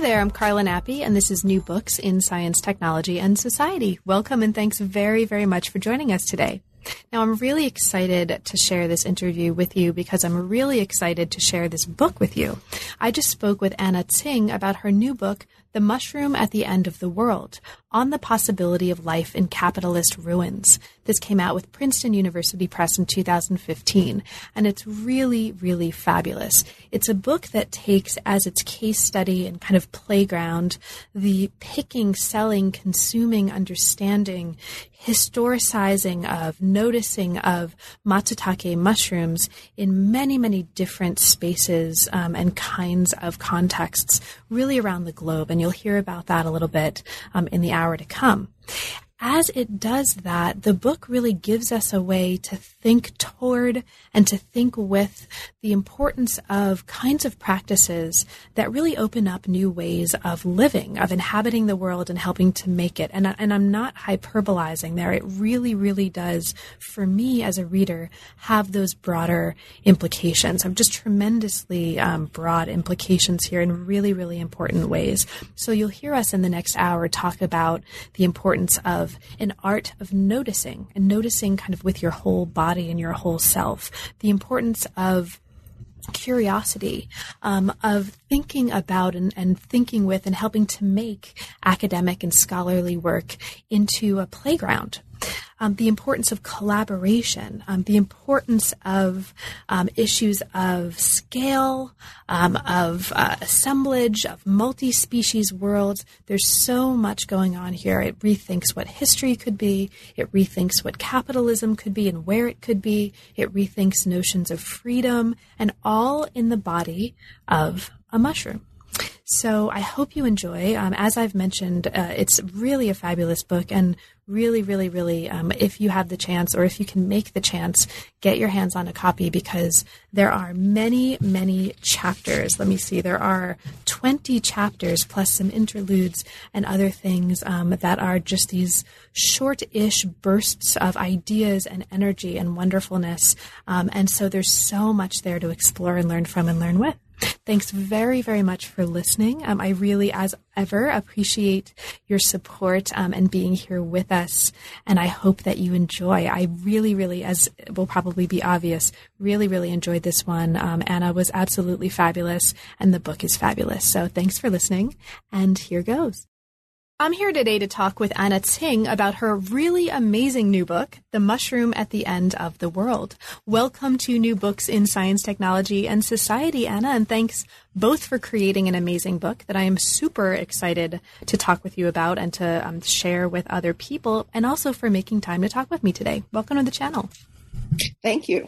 there, I'm Carla Nappi, and this is New Books in Science, Technology, and Society. Welcome and thanks very, very much for joining us today. Now, I'm really excited to share this interview with you because I'm really excited to share this book with you. I just spoke with Anna Tsing about her new book, The Mushroom at the End of the World, on the possibility of life in capitalist ruins. This came out with Princeton University Press in 2015, and it's really, really fabulous. It's a book that takes as its case study and kind of playground the picking, selling, consuming, understanding, historicizing of, noticing of matsutake mushrooms in many, many different spaces um, and kinds of contexts, really around the globe. And you'll hear about that a little bit um, in the hour to come as it does that, the book really gives us a way to think toward and to think with the importance of kinds of practices that really open up new ways of living, of inhabiting the world and helping to make it. And, and I'm not hyperbolizing there. It really, really does, for me as a reader, have those broader implications. Have just tremendously um, broad implications here in really, really important ways. So you'll hear us in the next hour talk about the importance of of an art of noticing and noticing kind of with your whole body and your whole self. The importance of curiosity, um, of thinking about and, and, thinking with and helping to make academic and scholarly work into a playground um, the importance of collaboration, um, the importance of um, issues of scale, um, of uh, assemblage, of multi species worlds. There's so much going on here. It rethinks what history could be, it rethinks what capitalism could be and where it could be, it rethinks notions of freedom, and all in the body of a mushroom. So I hope you enjoy. Um, as I've mentioned, uh, it's really a fabulous book, and really, really, really, um, if you have the chance or if you can make the chance, get your hands on a copy because there are many, many chapters. Let me see. There are 20 chapters plus some interludes and other things um, that are just these short-ish bursts of ideas and energy and wonderfulness. Um, and so there's so much there to explore and learn from and learn with. Thanks very, very much for listening. Um, I really, as ever, appreciate your support um, and being here with us. And I hope that you enjoy. I really, really, as will probably be obvious, really, really enjoyed this one. Um, Anna was absolutely fabulous, and the book is fabulous. So thanks for listening. And here goes. I'm here today to talk with Anna Tsing about her really amazing new book, The Mushroom at the End of the World. Welcome to New Books in Science, Technology, and Society, Anna, and thanks both for creating an amazing book that I am super excited to talk with you about and to um, share with other people, and also for making time to talk with me today. Welcome to the channel. Thank you.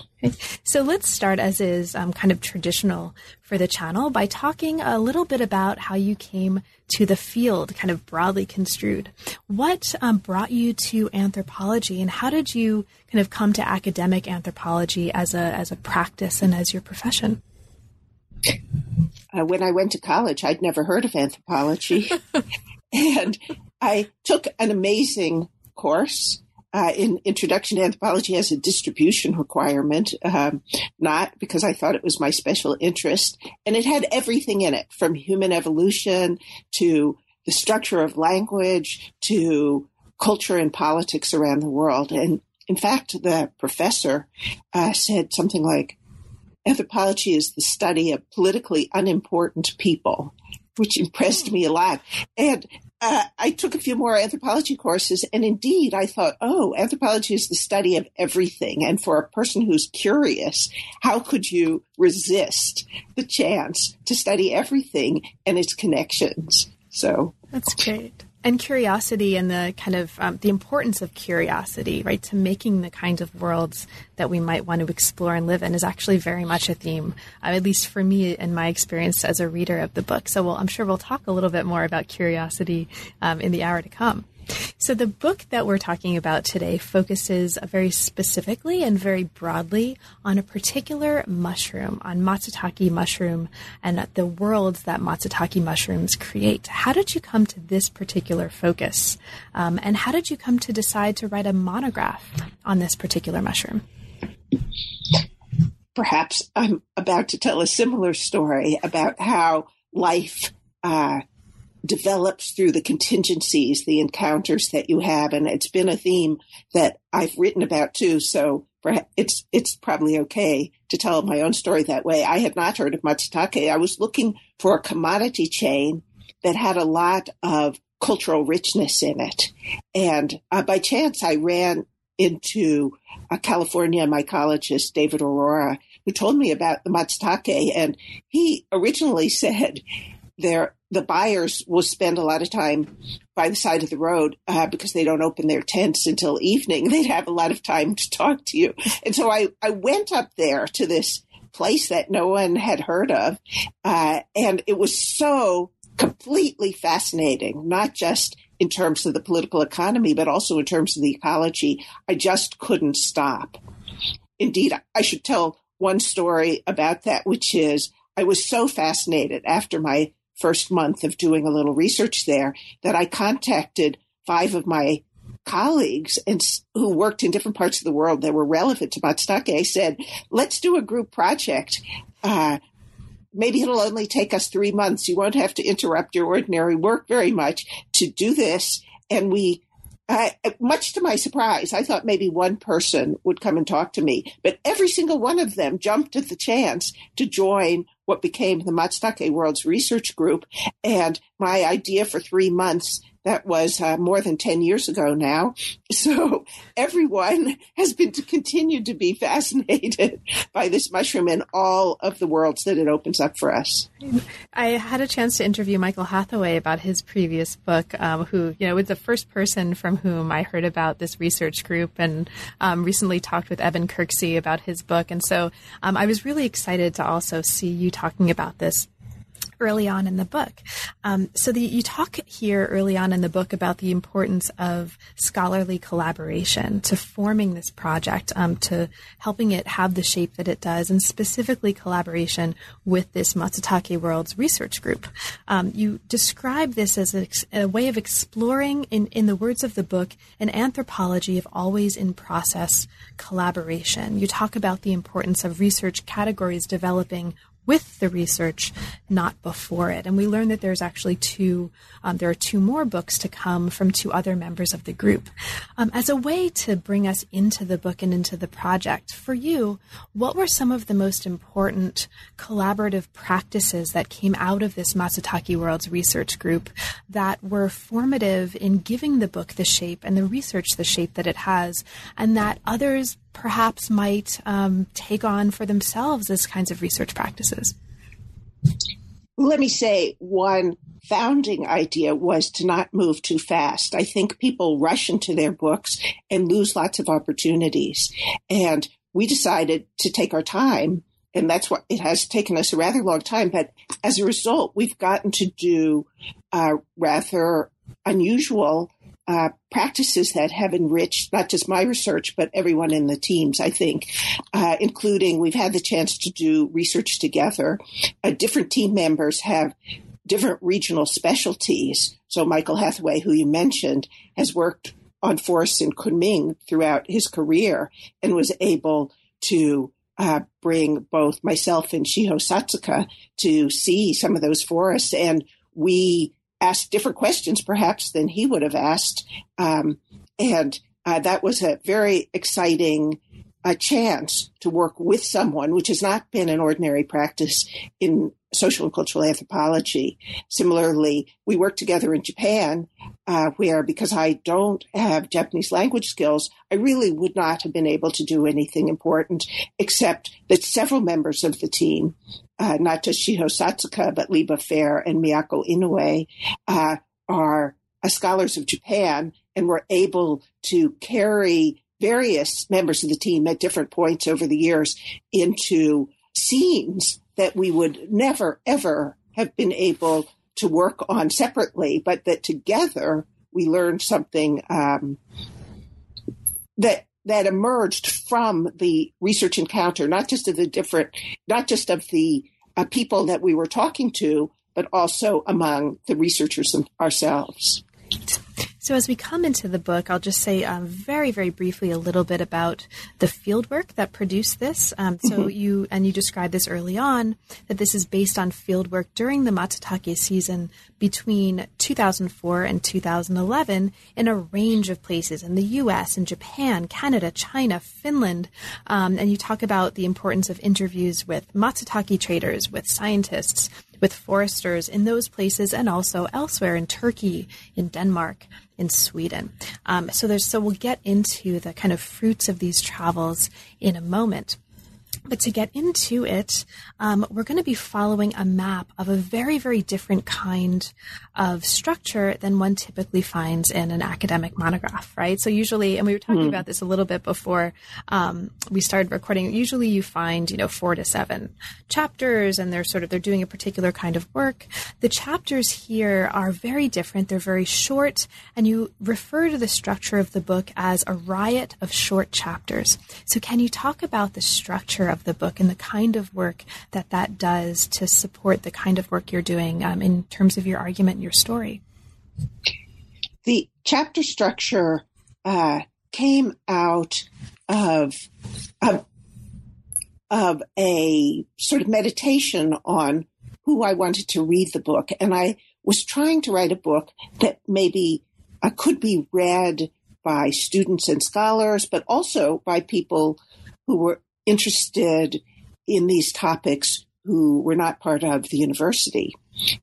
So let's start, as is um, kind of traditional for the channel, by talking a little bit about how you came to the field, kind of broadly construed. What um, brought you to anthropology, and how did you kind of come to academic anthropology as a as a practice and as your profession? Uh, when I went to college, I'd never heard of anthropology, and I took an amazing course uh, in Introduction to Anthropology as a distribution requirement, um, not because I thought it was my special interest. And it had everything in it from human evolution to the structure of language to culture and politics around the world. And in fact, the professor uh, said something like, anthropology is the study of politically unimportant people which impressed me a lot. And uh, I took a few more anthropology courses, and indeed, I thought, oh, anthropology is the study of everything. And for a person who's curious, how could you resist the chance to study everything and its connections? So that's great and curiosity and the kind of um, the importance of curiosity right to making the kinds of worlds that we might want to explore and live in is actually very much a theme uh, at least for me in my experience as a reader of the book. So we'll, i'm sure we'll talk a little bit more about curiosity um, in the hour to come so, the book that we're talking about today focuses very specifically and very broadly on a particular mushroom, on matsutake mushroom, and the worlds that matsutake mushrooms create. How did you come to this particular focus? Um, and how did you come to decide to write a monograph on this particular mushroom? Perhaps I'm about to tell a similar story about how life uh, develops through the contingencies, the encounters that you have. And it's been a theme that I've written about too. So it's, it's probably okay to tell my own story that way. I had not heard of Matsutake. I was looking for a commodity chain that had a lot of cultural richness in it. And uh, by chance, I ran into a California mycologist David Arora, who told me about the matsutake. And he originally said there the buyers will spend a lot of time by the side of the road uh, because they don't open their tents until evening. They'd have a lot of time to talk to you. And so I, I went up there to this place that no one had heard of. Uh, and it was so completely fascinating, not just in terms of the political economy, but also in terms of the ecology. I just couldn't stop. Indeed, I should tell one story about that, which is I was so fascinated after my first month of doing a little research there that I contacted five of my colleagues and who worked in different parts of the world that were relevant to Matsutake. I said, let's do a group project. Uh, maybe it'll only take us three months. You won't have to interrupt your ordinary work very much to do this. And we, uh, much to my surprise, I thought maybe one person would come and talk to me, but every single one of them jumped at the chance to join what became the Matsutake World's Research Group. And my idea for three months that was uh, more than 10 years ago now. So everyone has been to continue to be fascinated by this mushroom and all of the worlds that it opens up for us. I had a chance to interview Michael Hathaway about his previous book, um, who, you know, was the first person from whom I heard about this research group and um, recently talked with Eben Kirksey about his book. And so um, I was really excited to also see you talking about this early on in the book. Um, so the, you talk here early on in the book about the importance of scholarly collaboration to forming this project, um, to helping it have the shape that it does, and specifically collaboration with this Matsutake World's research group. Um, you describe this as a, a way of exploring, in, in the words of the book, an anthropology of always in process collaboration. You talk about the importance of research categories developing with the research, not before it. And we learned that there's actually two, um, there are two more books to come from two other members of the group. Um, as a way to bring us into the book and into the project, for you, what were some of the most important collaborative practices that came out of this Matsutake World's research group that were formative in giving the book the shape and the research the shape that it has, and that others perhaps might um, take on for themselves as kinds of research practices? Let me say one founding idea was to not move too fast. I think people rush into their books and lose lots of opportunities. And we decided to take our time. And that's what it has taken us a rather long time. But as a result, we've gotten to do uh, rather unusual uh, practices that have enriched not just my research, but everyone in the teams, I think, uh, including we've had the chance to do research together. Uh, different team members have different regional specialties. So Michael Hathaway, who you mentioned, has worked on forests in Kunming throughout his career and was able to uh, bring both myself and Shiho Satsuka to see some of those forests. And we asked different questions perhaps than he would have asked. Um, and uh, that was a very exciting uh, chance to work with someone, which has not been an ordinary practice in social and cultural anthropology. Similarly, we worked together in Japan, uh, where because I don't have Japanese language skills, I really would not have been able to do anything important, except that several members of the team uh, not just Shiho Satsuka, but Lieba Faier and Miyako Inoue, uh, are uh, scholars of Japan and were able to carry various members of the team at different points over the years into scenes that we would never, ever have been able to work on separately, but that together we learned something um, that that emerged from the research encounter, not just of the different, not just of the uh, people that we were talking to, but also among the researchers ourselves. So, as we come into the book, I'll just say um, very, very briefly a little bit about the fieldwork that produced this. Um, so, mm-hmm. you and you described this early on that this is based on fieldwork during the Matsutake season between 2004 and 2011 in a range of places in the U.S., in Japan, Canada, China, Finland, um, and you talk about the importance of interviews with Matsutake traders, with scientists with foresters in those places and also elsewhere in Turkey, in Denmark, in Sweden. Um, so there's so we'll get into the kind of fruits of these travels in a moment. But to get into it, um, we're going to be following a map of a very, very different kind of structure than one typically finds in an academic monograph, right? So usually, and we were talking mm. about this a little bit before um, we started recording. Usually, you find you know four to seven chapters, and they're sort of they're doing a particular kind of work. The chapters here are very different. They're very short, and you refer to the structure of the book as a riot of short chapters. So, can you talk about the structure? Of the book and the kind of work that that does to support the kind of work you're doing um, in terms of your argument and your story. The chapter structure uh, came out of, of of a sort of meditation on who I wanted to read the book, and I was trying to write a book that maybe uh, could be read by students and scholars, but also by people who were interested in these topics who were not part of the university.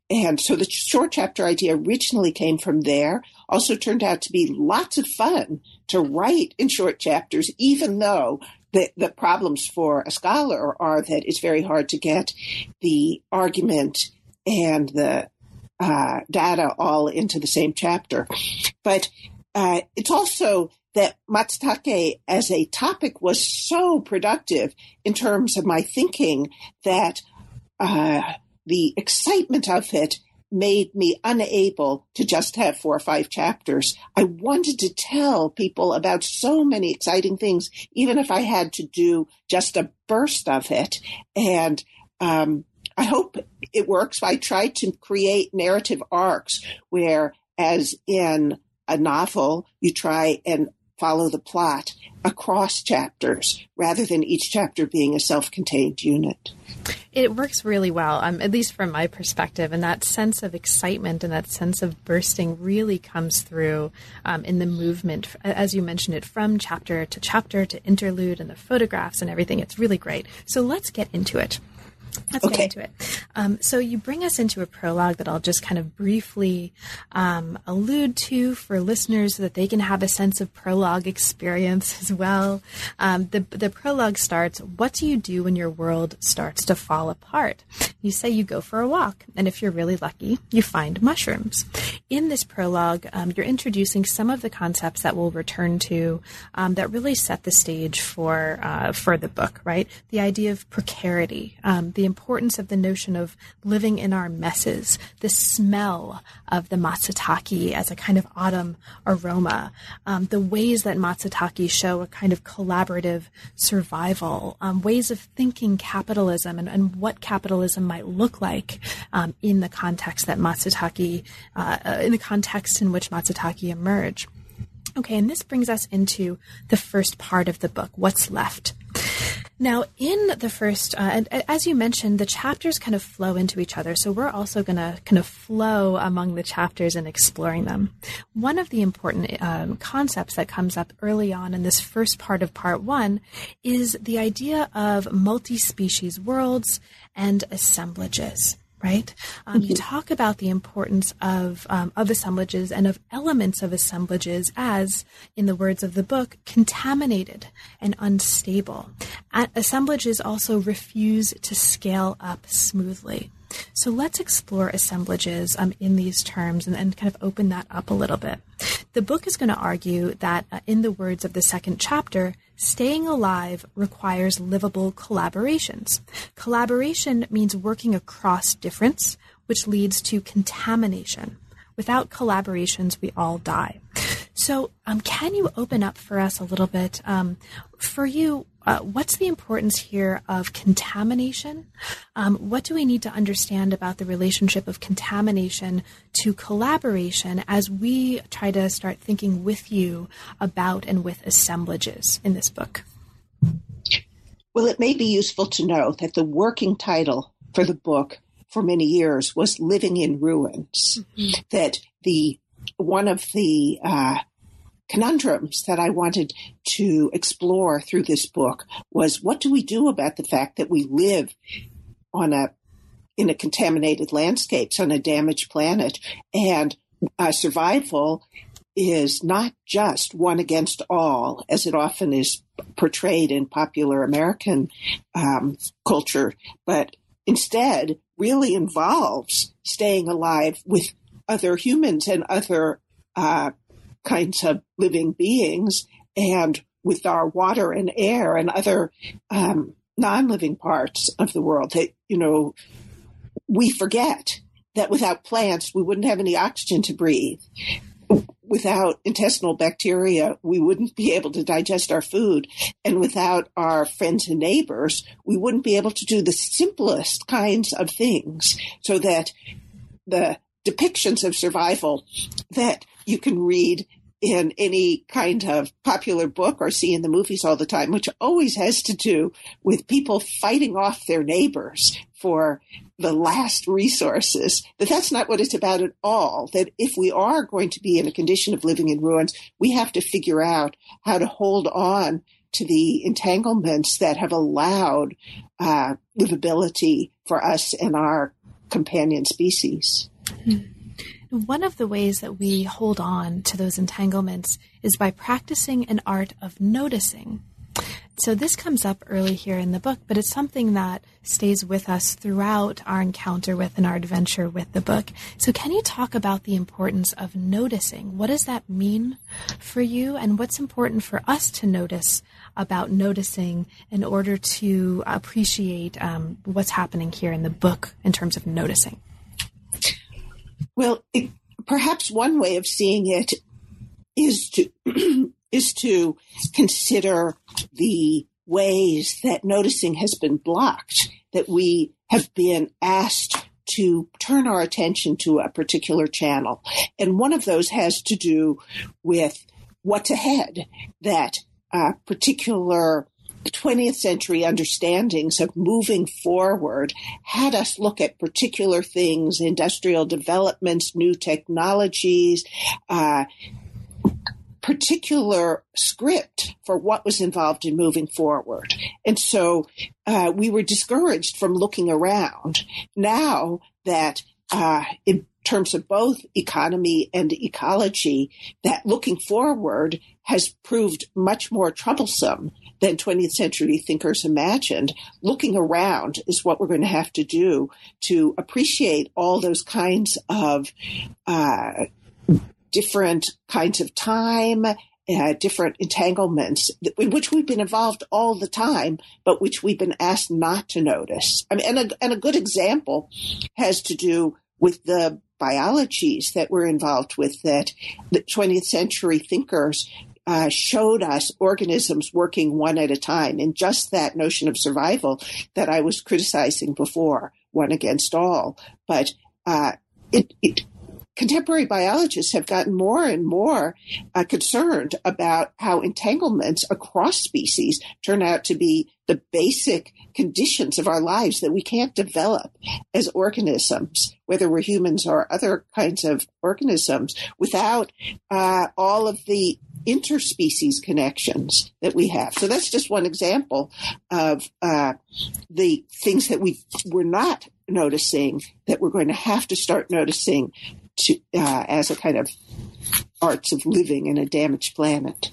And so the short chapter idea originally came from there. Also turned out to be lots of fun to write in short chapters, even though the, the problems for a scholar are that it's very hard to get the argument and the uh, data all into the same chapter. But uh, it's also that Matsutake as a topic was so productive in terms of my thinking that uh, the excitement of it made me unable to just have four or five chapters. I wanted to tell people about so many exciting things, even if I had to do just a burst of it. And um, I hope it works. I tried to create narrative arcs where, as in a novel, you try and follow the plot across chapters rather than each chapter being a self contained unit. It works really well, um, at least from my perspective, and that sense of excitement and that sense of bursting really comes through um, in the movement, as you mentioned it, from chapter to chapter to interlude and the photographs and everything. It's really great. So let's get into it. Let's okay. get into it. Um, so you bring us into a prologue that I'll just kind of briefly um, allude to for listeners so that they can have a sense of prologue experience as well. Um, the, the prologue starts, what do you do when your world starts to fall apart? You say you go for a walk, and if you're really lucky, you find mushrooms. In this prologue, um, you're introducing some of the concepts that we'll return to um, that really set the stage for, uh, for the book, right? The idea of precarity, um, the importance of the notion of living in our messes, the smell of the matsutake as a kind of autumn aroma, um, the ways that matsutake show a kind of collaborative survival, um, ways of thinking capitalism and, and, what capitalism might look like um, in the context that matsutake, uh, in the context in which matsutake emerge. Okay, and this brings us into the first part of the book, what's left. Now, in the first, uh, and as you mentioned, the chapters kind of flow into each other. So we're also going to kind of flow among the chapters and exploring them. One of the important um, concepts that comes up early on in this first part of part one is the idea of multi species worlds and assemblages right? Um, you mm-hmm. talk about the importance of um, of assemblages and of elements of assemblages as, in the words of the book, contaminated and unstable. assemblages also refuse to scale up smoothly. So let's explore assemblages um, in these terms and, and, kind of open that up a little bit. The book is going to argue that, uh, in the words of the second chapter, staying alive requires livable collaborations. Collaboration means working across difference, which leads to contamination. Without collaborations, we all die. So, um, can you open up for us a little bit? Um, for you, uh, what's the importance here of contamination? Um, what do we need to understand about the relationship of contamination to collaboration as we try to start thinking with you about and with assemblages in this book? Well, it may be useful to know that the working title for the book for many years was Living in Ruins. Mm-hmm. That the one of the uh, conundrums that I wanted to explore through this book was what do we do about the fact that we live on a in a contaminated landscapes on a damaged planet and uh, survival is not just one against all as it often is portrayed in popular American um, culture, but instead really involves staying alive with other humans and other uh, kinds of living beings and with our water and air and other um, non-living parts of the world that you know we forget that without plants we wouldn't have any oxygen to breathe. Without intestinal bacteria we wouldn't be able to digest our food. And without our friends and neighbors we wouldn't be able to do the simplest kinds of things so that the depictions of survival that you can read in any kind of popular book or see in the movies all the time, which always has to do with people fighting off their neighbors for the last resources. That that's not what it's about at all. That if we are going to be in a condition of living in ruins, we have to figure out how to hold on to the entanglements that have allowed uh, livability for us and our companion species. Mm-hmm. One of the ways that we hold on to those entanglements is by practicing an art of noticing. So this comes up early here in the book, but it's something that stays with us throughout our encounter with and our adventure with the book. So can you talk about the importance of noticing? What does that mean for you and what's important for us to notice about noticing in order to appreciate um, what's happening here in the book in terms of noticing? Well, it, perhaps one way of seeing it is to is to consider the ways that noticing has been blocked, that we have been asked to turn our attention to a particular channel. And one of those has to do with what's ahead, that a particular 20th century understandings of moving forward had us look at particular things, industrial developments, new technologies, uh, particular script for what was involved in moving forward. And so uh, we were discouraged from looking around. Now that uh, in terms of both economy and ecology, that looking forward has proved much more troublesome than 20th century thinkers imagined. Looking around is what we're going to have to do to appreciate all those kinds of uh, different kinds of time, uh, different entanglements in which we've been involved all the time, but which we've been asked not to notice. I mean, and a, and a good example has to do with the biologies that we're involved with that the 20th century thinkers uh, showed us organisms working one at a time and just that notion of survival that I was criticizing before, one against all. But uh, it, it, contemporary biologists have gotten more and more uh, concerned about how entanglements across species turn out to be the basic conditions of our lives that we can't develop as organisms, whether we're humans or other kinds of organisms, without uh, all of the interspecies connections that we have. So that's just one example of uh, the things that we were not noticing that we're going to have to start noticing to, uh, as a kind of arts of living in a damaged planet.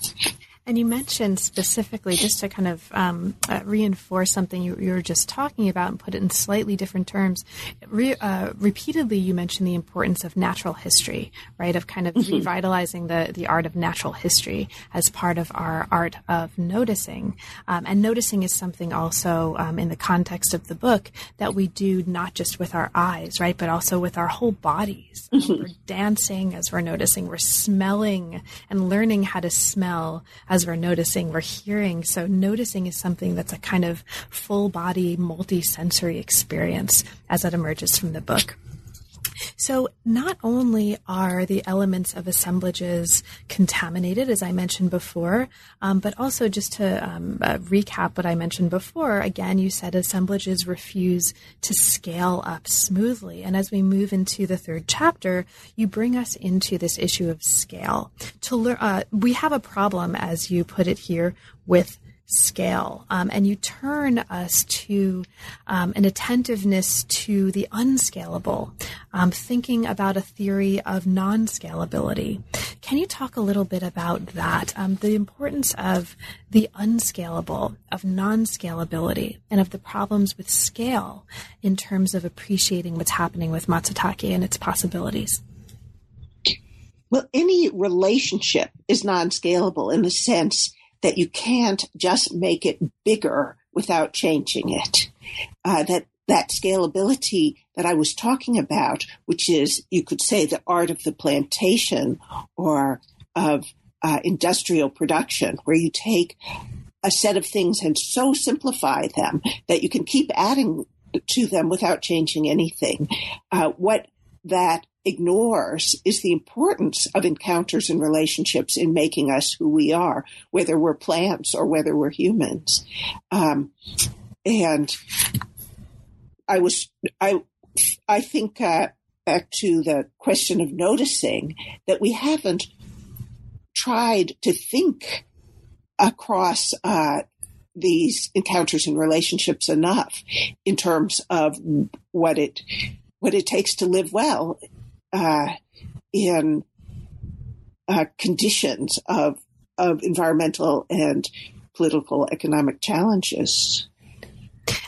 And you mentioned specifically, just to kind of um, uh, reinforce something you, you, were just talking about and put it in slightly different terms, re, uh, repeatedly you mentioned the importance of natural history, right? Of kind of mm-hmm. revitalizing the, the art of natural history as part of our art of noticing. Um, and noticing is something also um, in the context of the book that we do not just with our eyes, right? But also with our whole bodies. Mm-hmm. We're dancing as we're noticing, we're smelling and learning how to smell as we're noticing, we're hearing. So noticing is something that's a kind of full body, multi-sensory experience as it emerges from the book. So not only are the elements of assemblages contaminated, as I mentioned before, um, but also just to um, uh, recap what I mentioned before, again, you said assemblages refuse to scale up smoothly. And as we move into the third chapter, you bring us into this issue of scale. To learn, uh, we have a problem, as you put it here, with scale. Um, and you turn us to um, an attentiveness to the unscalable, um, thinking about a theory of non scalability. Can you talk a little bit about that? Um, the importance of the unscalable, of non scalability, and of the problems with scale in terms of appreciating what's happening with Matsutake and its possibilities. Well, any relationship is non scalable in the sense that you can't just make it bigger without changing it. Uh, that that scalability that I was talking about, which is you could say the art of the plantation or of uh, industrial production, where you take a set of things and so simplify them that you can keep adding to them without changing anything. Uh, what that ignores is the importance of encounters and relationships in making us who we are, whether we're plants or whether we're humans. Um, and I was, I, I think, uh, back to the question of noticing that we haven't tried to think across uh, these encounters and relationships enough in terms of what it what it takes to live well uh, in uh, conditions of of environmental and political economic challenges.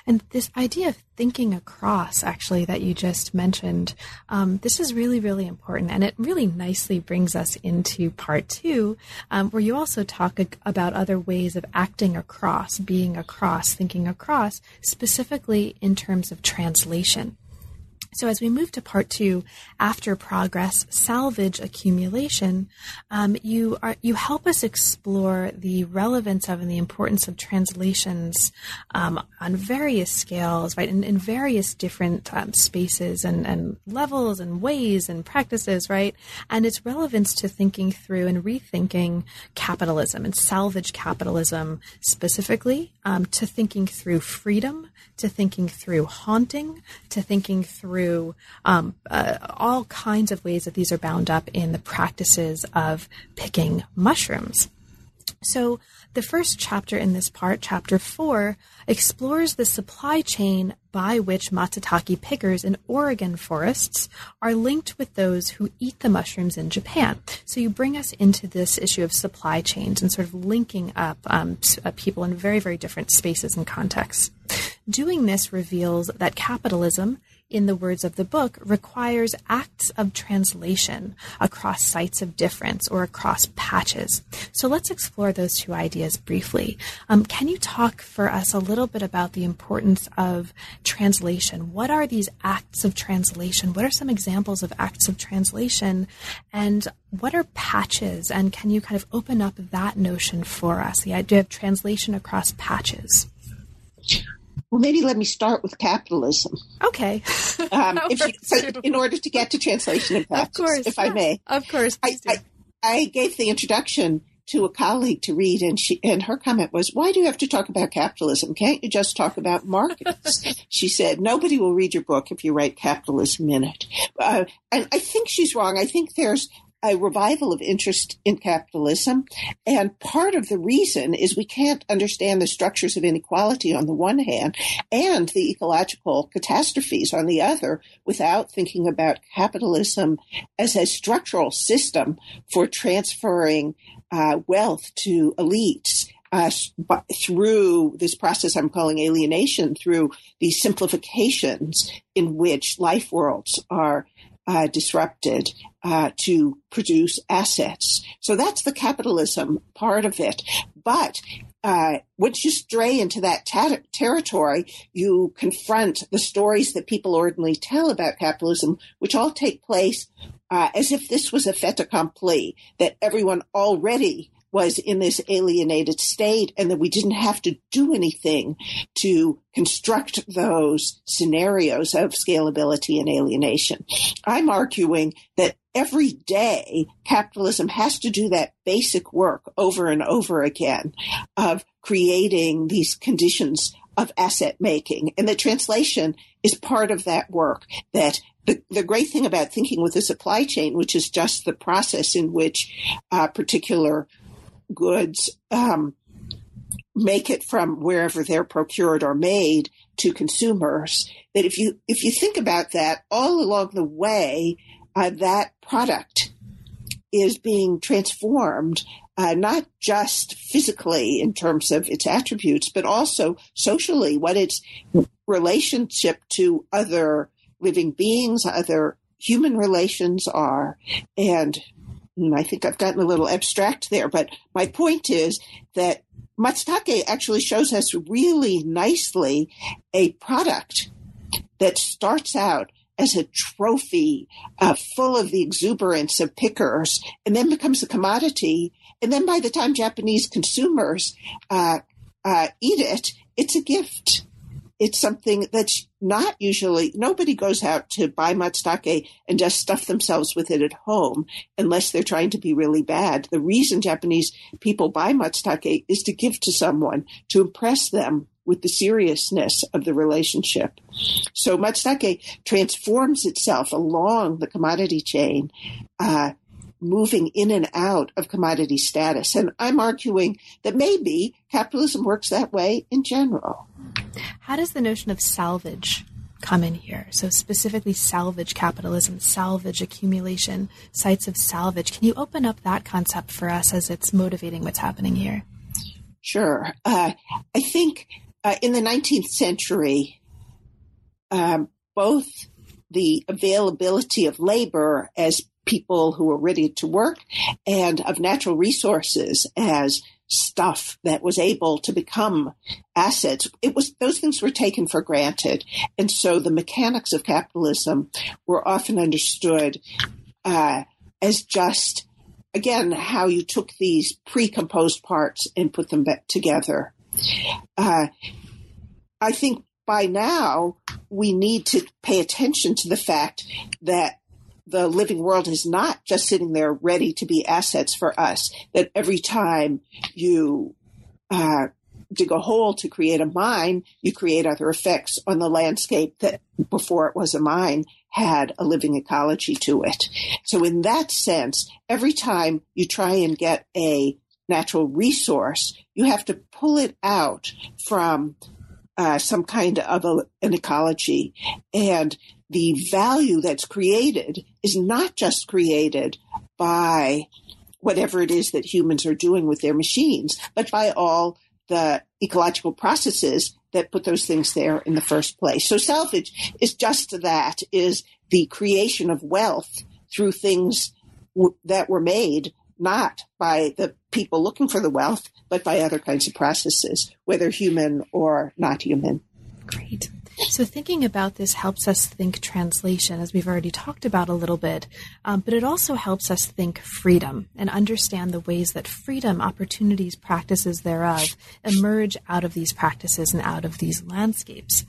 And this idea of thinking across, actually, that you just mentioned, um, this is really, really important. And it really nicely brings us into part two, um, where you also talk about other ways of acting across, being across, thinking across, specifically in terms of translation. So as we move to part two, after progress, salvage accumulation, um, you are you help us explore the relevance of and the importance of translations um, on various scales, right, in, in various different um, spaces and, and levels and ways and practices, right, and its relevance to thinking through and rethinking capitalism and salvage capitalism specifically, um, to thinking through freedom, to thinking through haunting, to thinking through um, uh, all kinds of ways that these are bound up in the practices of picking mushrooms. So, the first chapter in this part, chapter four, explores the supply chain by which matsutake pickers in Oregon forests are linked with those who eat the mushrooms in Japan. So you bring us into this issue of supply chains and sort of linking up um, uh, people in very, very different spaces and contexts. Doing this reveals that capitalism in the words of the book, requires acts of translation across sites of difference or across patches. So let's explore those two ideas briefly. Um, can you talk for us a little bit about the importance of translation? What are these acts of translation? What are some examples of acts of translation? And what are patches? And can you kind of open up that notion for us, the idea of translation across patches? Well, maybe let me start with capitalism. Okay. um, you, in order to get to translation and practice, of course, if I may. Of course. I, I, I, gave the introduction to a colleague to read, and she and her comment was, "Why do you have to talk about capitalism? Can't you just talk about markets?" she said, "Nobody will read your book if you write capitalism in it." Uh, and I think she's wrong. I think there's a revival of interest in capitalism. And part of the reason is we can't understand the structures of inequality on the one hand and the ecological catastrophes on the other without thinking about capitalism as a structural system for transferring uh, wealth to elites. Uh, through this process I'm calling alienation, through these simplifications in which life worlds are uh, disrupted uh, to produce assets. So that's the capitalism part of it. But uh, once you stray into that ter- territory, you confront the stories that people ordinarily tell about capitalism, which all take place uh, as if this was a fait accompli, that everyone already was in this alienated state and that we didn't have to do anything to construct those scenarios of scalability and alienation. I'm arguing that every day capitalism has to do that basic work over and over again of creating these conditions of asset making. And the translation is part of that work that the, the great thing about thinking with the supply chain, which is just the process in which uh, particular goods um, make it from wherever they're procured or made to consumers, that if you if you think about that all along the way, uh, that product is being transformed uh, not just physically in terms of its attributes, but also socially, what its relationship to other living beings, other human relations are. And I think I've gotten a little abstract there, but my point is that Matsutake actually shows us really nicely a product that starts out as a trophy uh, full of the exuberance of pickers and then becomes a commodity and then by the time Japanese consumers uh, uh, eat it, it's a gift. It's something that's not usually, nobody goes out to buy matsutake and just stuff themselves with it at home unless they're trying to be really bad. The reason Japanese people buy matsutake is to give to someone, to impress them with the seriousness of the relationship. So matsutake transforms itself along the commodity chain. Uh, moving in and out of commodity status. And I'm arguing that maybe capitalism works that way in general. How does the notion of salvage come in here? So, specifically, salvage capitalism, salvage accumulation, sites of salvage. Can you open up that concept for us as it's motivating what's happening here? Sure. Uh, I think uh, in the 19th century, um, both the availability of labor as people who were ready to work and of natural resources as stuff that was able to become assets. It was those things were taken for granted, and so the mechanics of capitalism were often understood uh, as just again how you took these pre-composed parts and put them back together. Uh, I think by now we need to pay attention to the fact that the living world is not just sitting there ready to be assets for us. That every time you uh, dig a hole to create a mine, you create other effects on the landscape that before it was a mine had a living ecology to it. So in that sense, every time you try and get a natural resource, you have to pull it out from uh, some kind of a, an ecology. And the value that's created is not just created by whatever it is that humans are doing with their machines, but by all the ecological processes that put those things there in the first place. So salvage is just that, is the creation of wealth through things w- that were made not by the people looking for the wealth, but by other kinds of processes, whether human or not human. Great. So, thinking about this helps us think translation, as we've already talked about a little bit, um, but it also helps us think freedom and understand the ways that freedom, opportunities, practices thereof emerge out of these practices and out of these landscapes.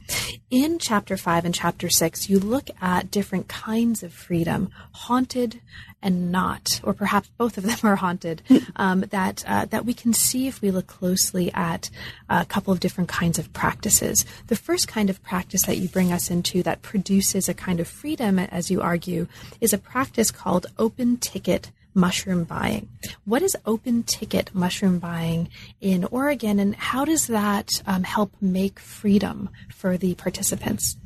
In chapter five and chapter six, you look at different kinds of freedom haunted, and not, or perhaps both of them are haunted, um, that uh, that we can see if we look closely at a couple of different kinds of practices. The first kind of practice that you bring us into that produces a kind of freedom, as you argue, is a practice called open ticket mushroom buying. What is open ticket mushroom buying in Oregon, and how does that um, help make freedom for the participants?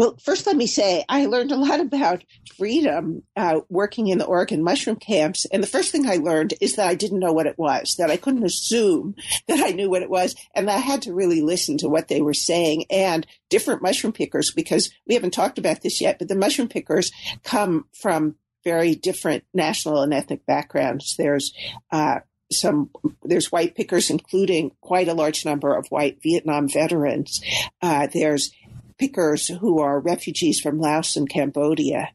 Well, first, let me say I learned a lot about freedom uh, working in the Oregon mushroom camps. And the first thing I learned is that I didn't know what it was, that I couldn't assume that I knew what it was. And I had to really listen to what they were saying and different mushroom pickers, because we haven't talked about this yet, but the mushroom pickers come from very different national and ethnic backgrounds. There's, uh, some there's white pickers, including quite a large number of white Vietnam veterans. Uh, there's pickers who are refugees from Laos and Cambodia.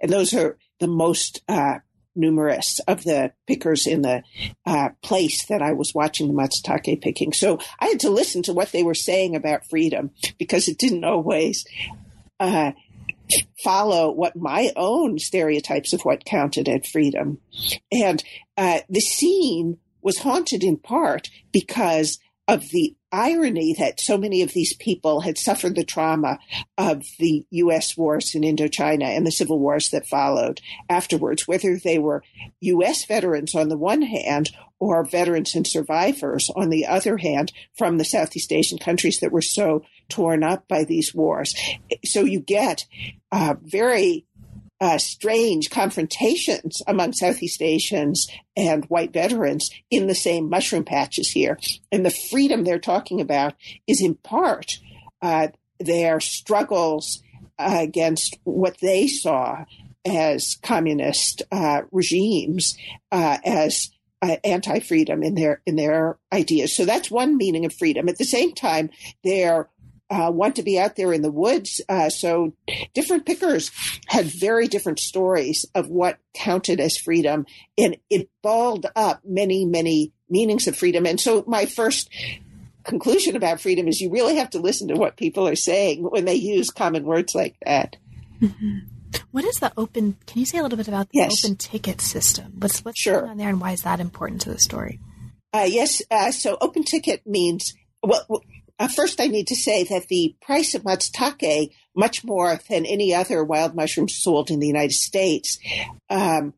And those are the most uh, numerous of the pickers in the uh, place that I was watching the matsutake picking. So I had to listen to what they were saying about freedom because it didn't always uh, follow what my own stereotypes of what counted as freedom. And uh, the scene was haunted in part because of the irony that so many of these people had suffered the trauma of the U.S. wars in Indochina and the civil wars that followed afterwards, whether they were U.S. veterans on the one hand or veterans and survivors on the other hand from the Southeast Asian countries that were so torn up by these wars. So you get uh, very uh, strange confrontations among Southeast Asians and white veterans in the same mushroom patches here. And the freedom they're talking about is in part uh, their struggles uh, against what they saw as communist uh, regimes uh, as uh, anti-freedom in their in their ideas. So that's one meaning of freedom. At the same time, they're uh, want to be out there in the woods. Uh, so different pickers had very different stories of what counted as freedom, and it balled up many, many meanings of freedom. And so my first conclusion about freedom is you really have to listen to what people are saying when they use common words like that. Mm-hmm. What is the open? Can you say a little bit about the yes. open ticket system? What's what's sure. going on there, and why is that important to the story? Uh, yes. Uh, so open ticket means well, uh, first, I need to say that the price of matsutake, much more than any other wild mushroom sold in the United States, um,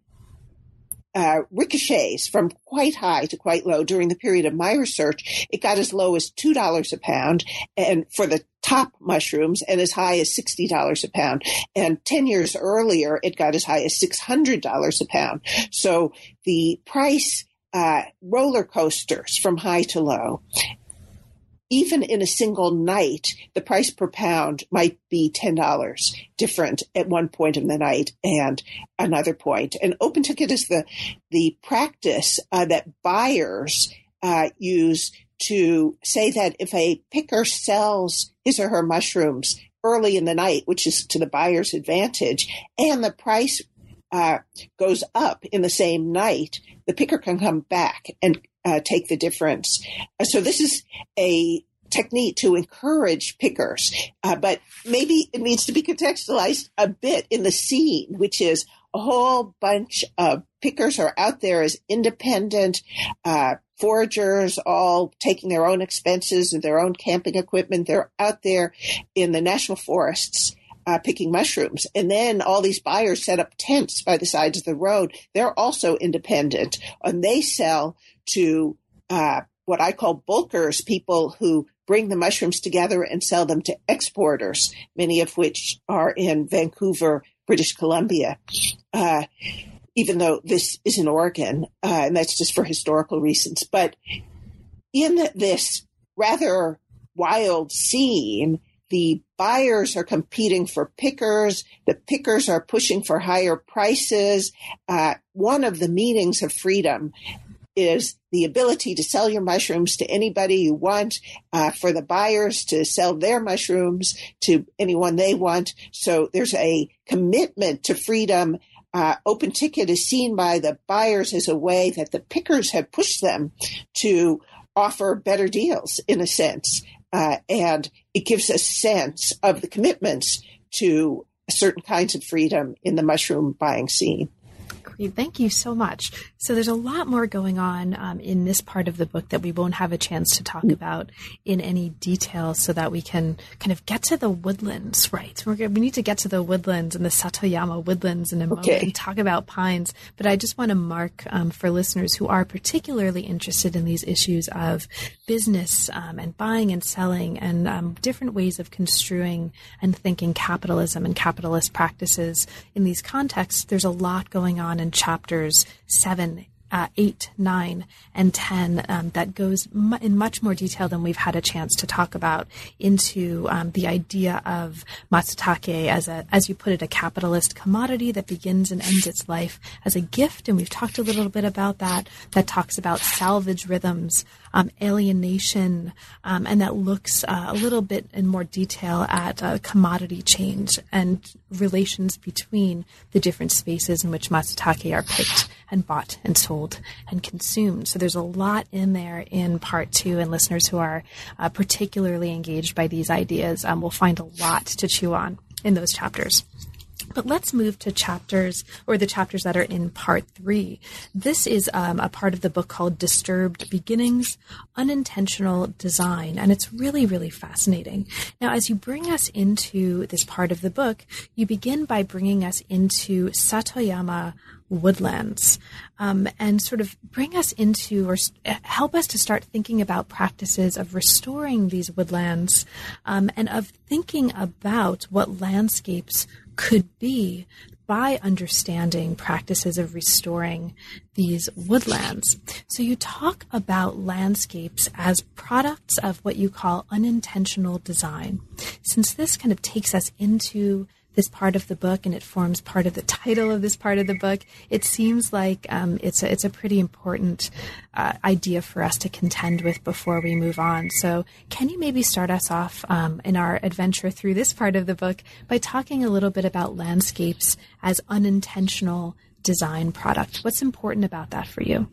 uh, ricochets from quite high to quite low. During the period of my research, it got as low as two dollars a pound, and for the top mushrooms, and as high as sixty dollars a pound. And ten years earlier, it got as high as six hundred dollars a pound. So the price uh, roller coasters from high to low even in a single night, the price per pound might be $10 different at one point in the night and another point. And open ticket is the, the practice uh, that buyers uh, use to say that if a picker sells his or her mushrooms early in the night, which is to the buyer's advantage, and the price uh, goes up in the same night, the picker can come back and uh, take the difference. Uh, so this is a technique to encourage pickers, uh, but maybe it needs to be contextualized a bit in the scene, which is a whole bunch of pickers are out there as independent uh, foragers, all taking their own expenses and their own camping equipment. They're out there in the national forests. Uh, picking mushrooms. And then all these buyers set up tents by the sides of the road. They're also independent and they sell to uh, what I call bulkers, people who bring the mushrooms together and sell them to exporters, many of which are in Vancouver, British Columbia. Uh, even though this is in Oregon, uh, and that's just for historical reasons. But in this rather wild scene, the buyers are competing for pickers. The pickers are pushing for higher prices. Uh, one of the meanings of freedom is the ability to sell your mushrooms to anybody you want, uh, for the buyers to sell their mushrooms to anyone they want. So there's a commitment to freedom. Uh, open ticket is seen by the buyers as a way that the pickers have pushed them to offer better deals in a sense. Uh, and it gives a sense of the commitments to certain kinds of freedom in the mushroom buying scene. Thank you so much. So there's a lot more going on um, in this part of the book that we won't have a chance to talk mm. about in any detail so that we can kind of get to the woodlands, right? We're, we need to get to the woodlands and the Satoyama woodlands in a moment and talk about pines. But I just want to mark um, for listeners who are particularly interested in these issues of business um, and buying and selling and um, different ways of construing and thinking capitalism and capitalist practices in these contexts, there's a lot going on in chapters seven, uh, 8, 9, and 10 um, that goes in much more detail than we've had a chance to talk about into um, the idea of matsutake as a, as you put it, a capitalist commodity that begins and ends its life as a gift. And we've talked a little bit about that, that talks about salvage rhythms um, alienation, um, and that looks uh, a little bit in more detail at uh, commodity change and relations between the different spaces in which matsutake are picked and bought and sold and consumed. So there's a lot in there in part two, and listeners who are uh, particularly engaged by these ideas um, will find a lot to chew on in those chapters. But let's move to chapters or the chapters that are in part three. This is um, a part of the book called Disturbed Beginnings Unintentional Design. And it's really, really fascinating. Now, as you bring us into this part of the book, you begin by bringing us into Satoyama woodlands um, and sort of bring us into or help us to start thinking about practices of restoring these woodlands um, and of thinking about what landscapes could be by understanding practices of restoring these woodlands. So you talk about landscapes as products of what you call unintentional design. Since this kind of takes us into this part of the book and it forms part of the title of this part of the book, it seems like um, it's, a, it's a pretty important uh, idea for us to contend with before we move on. So, can you maybe start us off um, in our adventure through this part of the book by talking a little bit about landscapes as unintentional design product? What's important about that for you?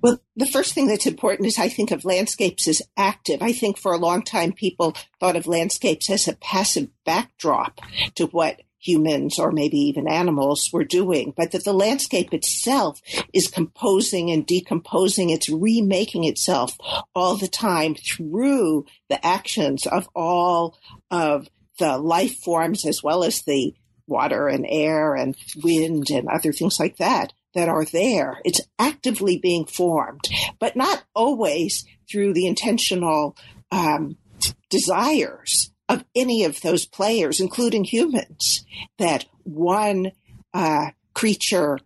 Well, the first thing that's important is I think of landscapes as active. I think for a long time people thought of landscapes as a passive backdrop to what humans or maybe even animals were doing, but that the landscape itself is composing and decomposing. It's remaking itself all the time through the actions of all of the life forms as well as the water and air and wind and other things like that that are there. It's actively being formed, but not always through the intentional um, desires of any of those players, including humans, that one uh, creature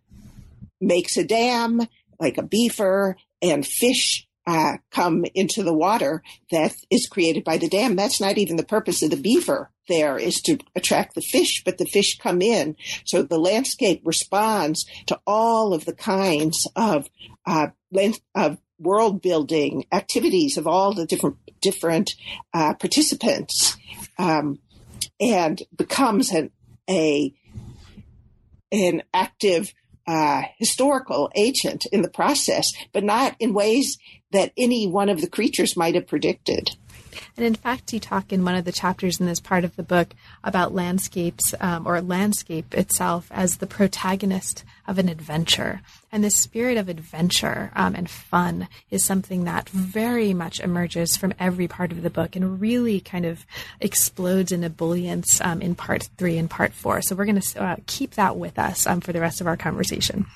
makes a dam, like a beaver, and fish uh, come into the water that is created by the dam. That's not even the purpose of the beaver there is to attract the fish, but the fish come in. So the landscape responds to all of the kinds of, uh, of world building activities of all the different, different, uh, participants, um, and becomes an, a, an active, uh, historical agent in the process, but not in ways that any one of the creatures might have predicted. And in fact, you talk in one of the chapters in this part of the book about landscapes um, or landscape itself as the protagonist of an adventure. And the spirit of adventure um, and fun is something that very much emerges from every part of the book and really kind of explodes in ebullience um, in part three and part four. So we're going to uh, keep that with us um, for the rest of our conversation.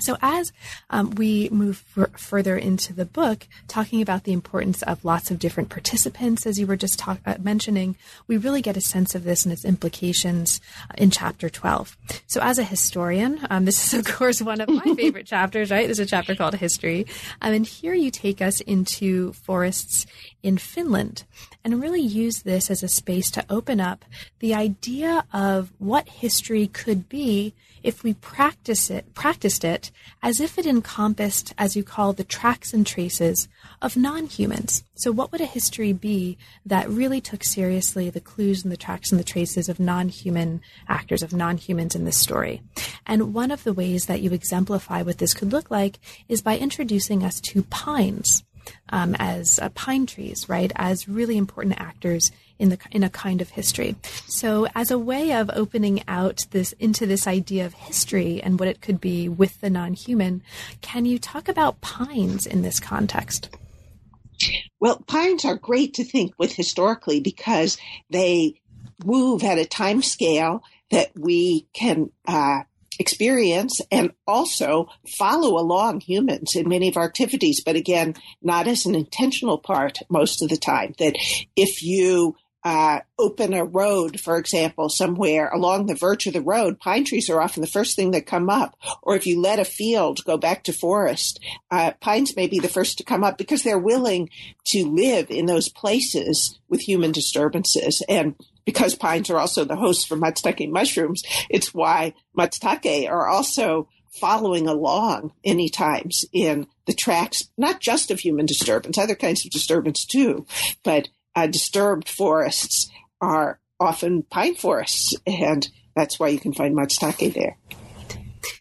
So, as um, we move f- further into the book, talking about the importance of lots of different participants, as you were just talk- uh, mentioning, we really get a sense of this and its implications uh, in chapter 12. So, as a historian, um, this is, of course, one of my favorite chapters, right? There's a chapter called History. Um, and here you take us into forests in Finland and really use this as a space to open up the idea of what history could be if we practice it, practiced it as if it encompassed, as you call, the tracks and traces of non-humans. So what would a history be that really took seriously the clues and the tracks and the traces of non-human actors, of non-humans in this story? And one of the ways that you exemplify what this could look like is by introducing us to pines. Um, as uh, pine trees, right, as really important actors in the in a kind of history. So as a way of opening out this into this idea of history and what it could be with the non-human, can you talk about pines in this context? Well, pines are great to think with historically because they move at a time scale that we can uh, experience and also follow along humans in many of our activities, but again, not as an intentional part most of the time. That if you uh, open a road, for example, somewhere along the verge of the road, pine trees are often the first thing that come up. Or if you let a field go back to forest, uh, pines may be the first to come up because they're willing to live in those places with human disturbances. And because pines are also the hosts for matsutake mushrooms, it's why matsutake are also following along many times in the tracks, not just of human disturbance, other kinds of disturbance too, but uh, disturbed forests are often pine forests, and that's why you can find matsutake there.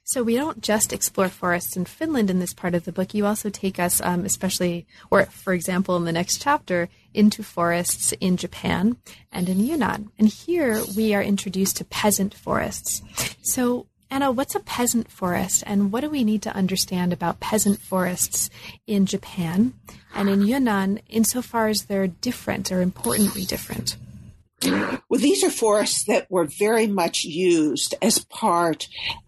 So we don't just explore forests in Finland in this part of the book. You also take us, um, especially, or for example, in the next chapter, into forests in Japan and in Yunnan. And here we are introduced to peasant forests. So Anna, what's a peasant forest, and what do we need to understand about peasant forests in Japan and in Yunnan, insofar as they're different or importantly different? Well, these are forests that were very much used as part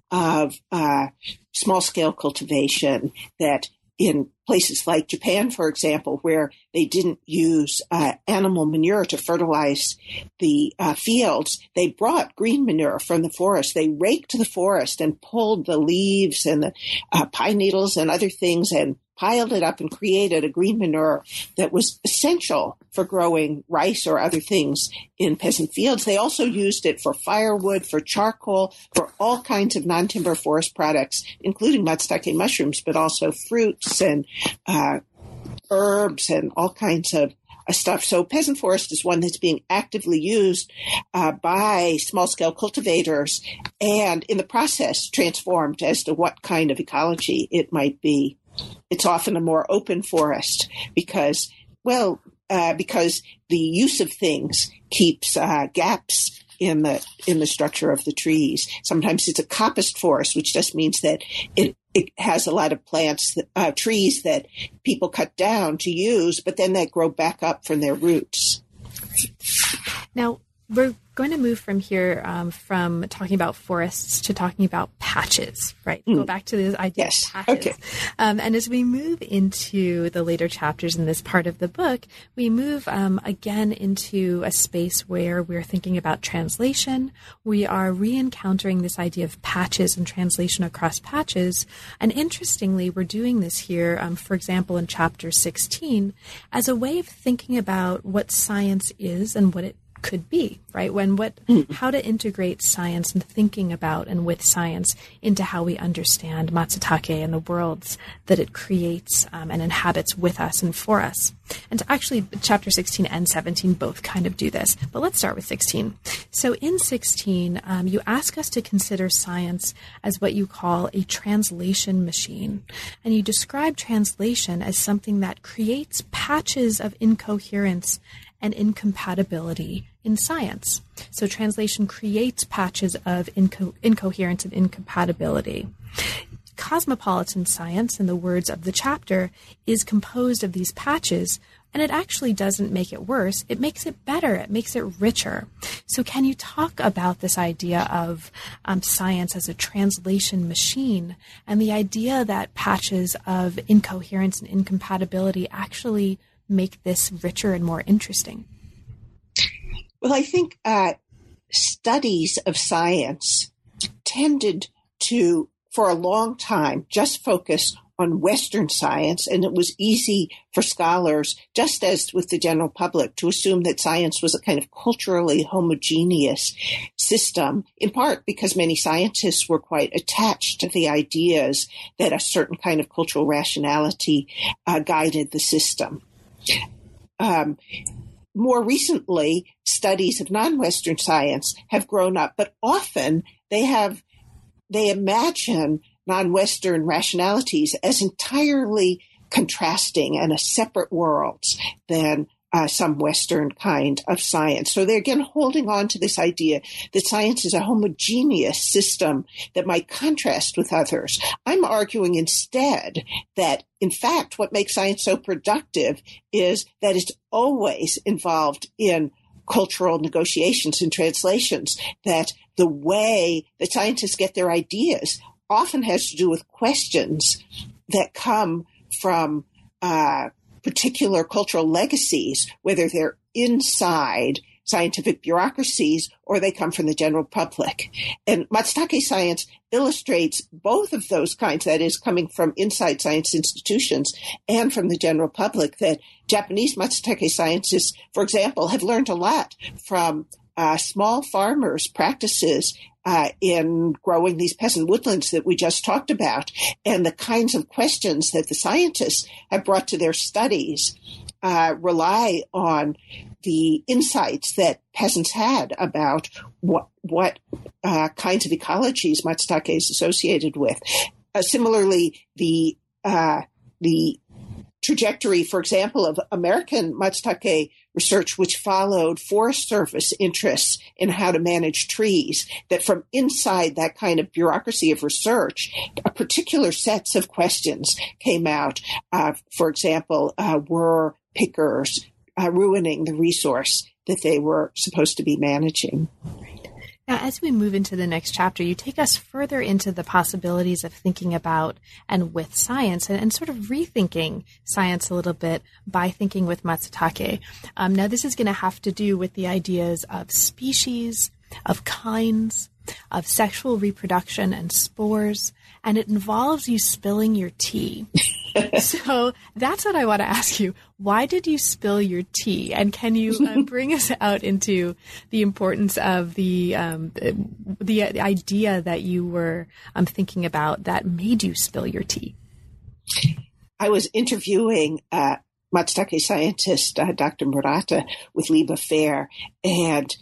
of uh, small scale cultivation that in places like Japan, for example, where they didn't use uh, animal manure to fertilize the uh, fields, they brought green manure from the forest. They raked the forest and pulled the leaves and the uh, pine needles and other things and piled it up and created a green manure that was essential for growing rice or other things in peasant fields. They also used it for firewood, for charcoal, for all kinds of non-timber forest products, including matsutake mushrooms, but also fruits and uh, herbs and all kinds of uh, stuff. So peasant forest is one that's being actively used uh, by small scale cultivators and in the process transformed as to what kind of ecology it might be it's often a more open forest because, well, uh, because the use of things keeps uh, gaps in the in the structure of the trees. Sometimes it's a coppiced forest, which just means that it it has a lot of plants, uh, trees that people cut down to use, but then they grow back up from their roots. Now, we're going to move from here um, from talking about forests to talking about patches, right? Mm. Go back to this idea yes. of patches. Okay. Um, and as we move into the later chapters in this part of the book, we move um, again into a space where we're thinking about translation. We are re-encountering this idea of patches and translation across patches. And interestingly, we're doing this here, um, for example, in chapter 16, as a way of thinking about what science is and what it could be, right? When what, mm. how to integrate science and thinking about and with science into how we understand Matsutake and the worlds that it creates um, and inhabits with us and for us. And actually, chapter 16 and 17 both kind of do this. But let's start with 16. So in 16, um, you ask us to consider science as what you call a translation machine. And you describe translation as something that creates patches of incoherence and incompatibility in science. So translation creates patches of inco- incoherence and incompatibility. Cosmopolitan science, in the words of the chapter, is composed of these patches, and it actually doesn't make it worse. It makes it better. It makes it richer. So, can you talk about this idea of um, science as a translation machine and the idea that patches of incoherence and incompatibility actually make this richer and more interesting? Well, I think uh, studies of science tended to, for a long time, just focus on Western science, and it was easy for scholars, just as with the general public, to assume that science was a kind of culturally homogeneous system, in part because many scientists were quite attached to the ideas that a certain kind of cultural rationality uh, guided the system. Um, more recently, studies of non-Western science have grown up, but often they have, they imagine non-Western rationalities as entirely contrasting and as separate worlds than uh, some Western kind of science. So they're again holding on to this idea that science is a homogeneous system that might contrast with others. I'm arguing instead that, in fact, what makes science so productive is that it's always involved in cultural negotiations and translations, that the way that scientists get their ideas often has to do with questions that come from uh, particular cultural legacies, whether they're inside scientific bureaucracies or they come from the general public. And Matsutake science illustrates both of those kinds, that is, coming from inside science institutions and from the general public, that Japanese Matsutake scientists, for example, have learned a lot from uh, small farmers' practices uh, in growing these peasant woodlands that we just talked about, and the kinds of questions that the scientists have brought to their studies uh, rely on the insights that peasants had about what what uh, kinds of ecologies Matsutake is associated with. Uh, similarly, the uh, the trajectory, for example, of American Matsutake research, which followed Forest Service interests in how to manage trees, that from inside that kind of bureaucracy of research, particular sets of questions came out. Uh, for example, uh, were pickers uh, ruining the resource that they were supposed to be managing? Now, as we move into the next chapter, you take us further into the possibilities of thinking about and with science and, and sort of rethinking science a little bit by thinking with Matsutake. Um, now, this is going to have to do with the ideas of species, of kinds, of sexual reproduction and spores, and it involves you spilling your tea. so that's what I want to ask you. Why did you spill your tea? And can you uh, bring us out into the importance of the um, the, the, idea that you were um, thinking about that made you spill your tea? I was interviewing uh, Matsutake scientist uh, Dr. Murata with Lieba Faier, and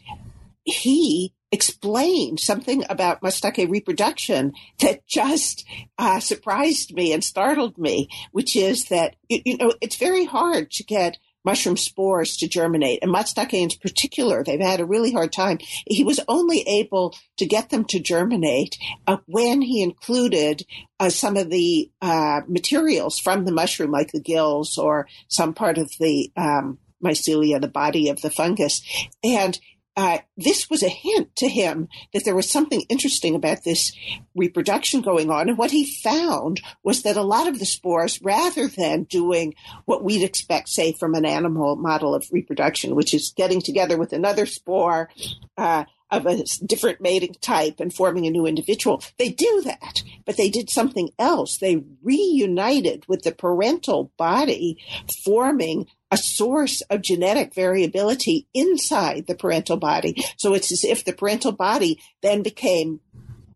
he explained something about Matsutake reproduction that just uh, surprised me and startled me, which is that, you know, it's very hard to get mushroom spores to germinate. And Matsutake in particular, they've had a really hard time. He was only able to get them to germinate uh, when he included uh, some of the uh, materials from the mushroom, like the gills or some part of the um, mycelia, the body of the fungus. And uh, this was a hint to him that there was something interesting about this reproduction going on. And what he found was that a lot of the spores, rather than doing what we'd expect, say, from an animal model of reproduction, which is getting together with another spore, uh, of a different mating type and forming a new individual. They do that, but they did something else. They reunited with the parental body, forming a source of genetic variability inside the parental body. So it's as if the parental body then became,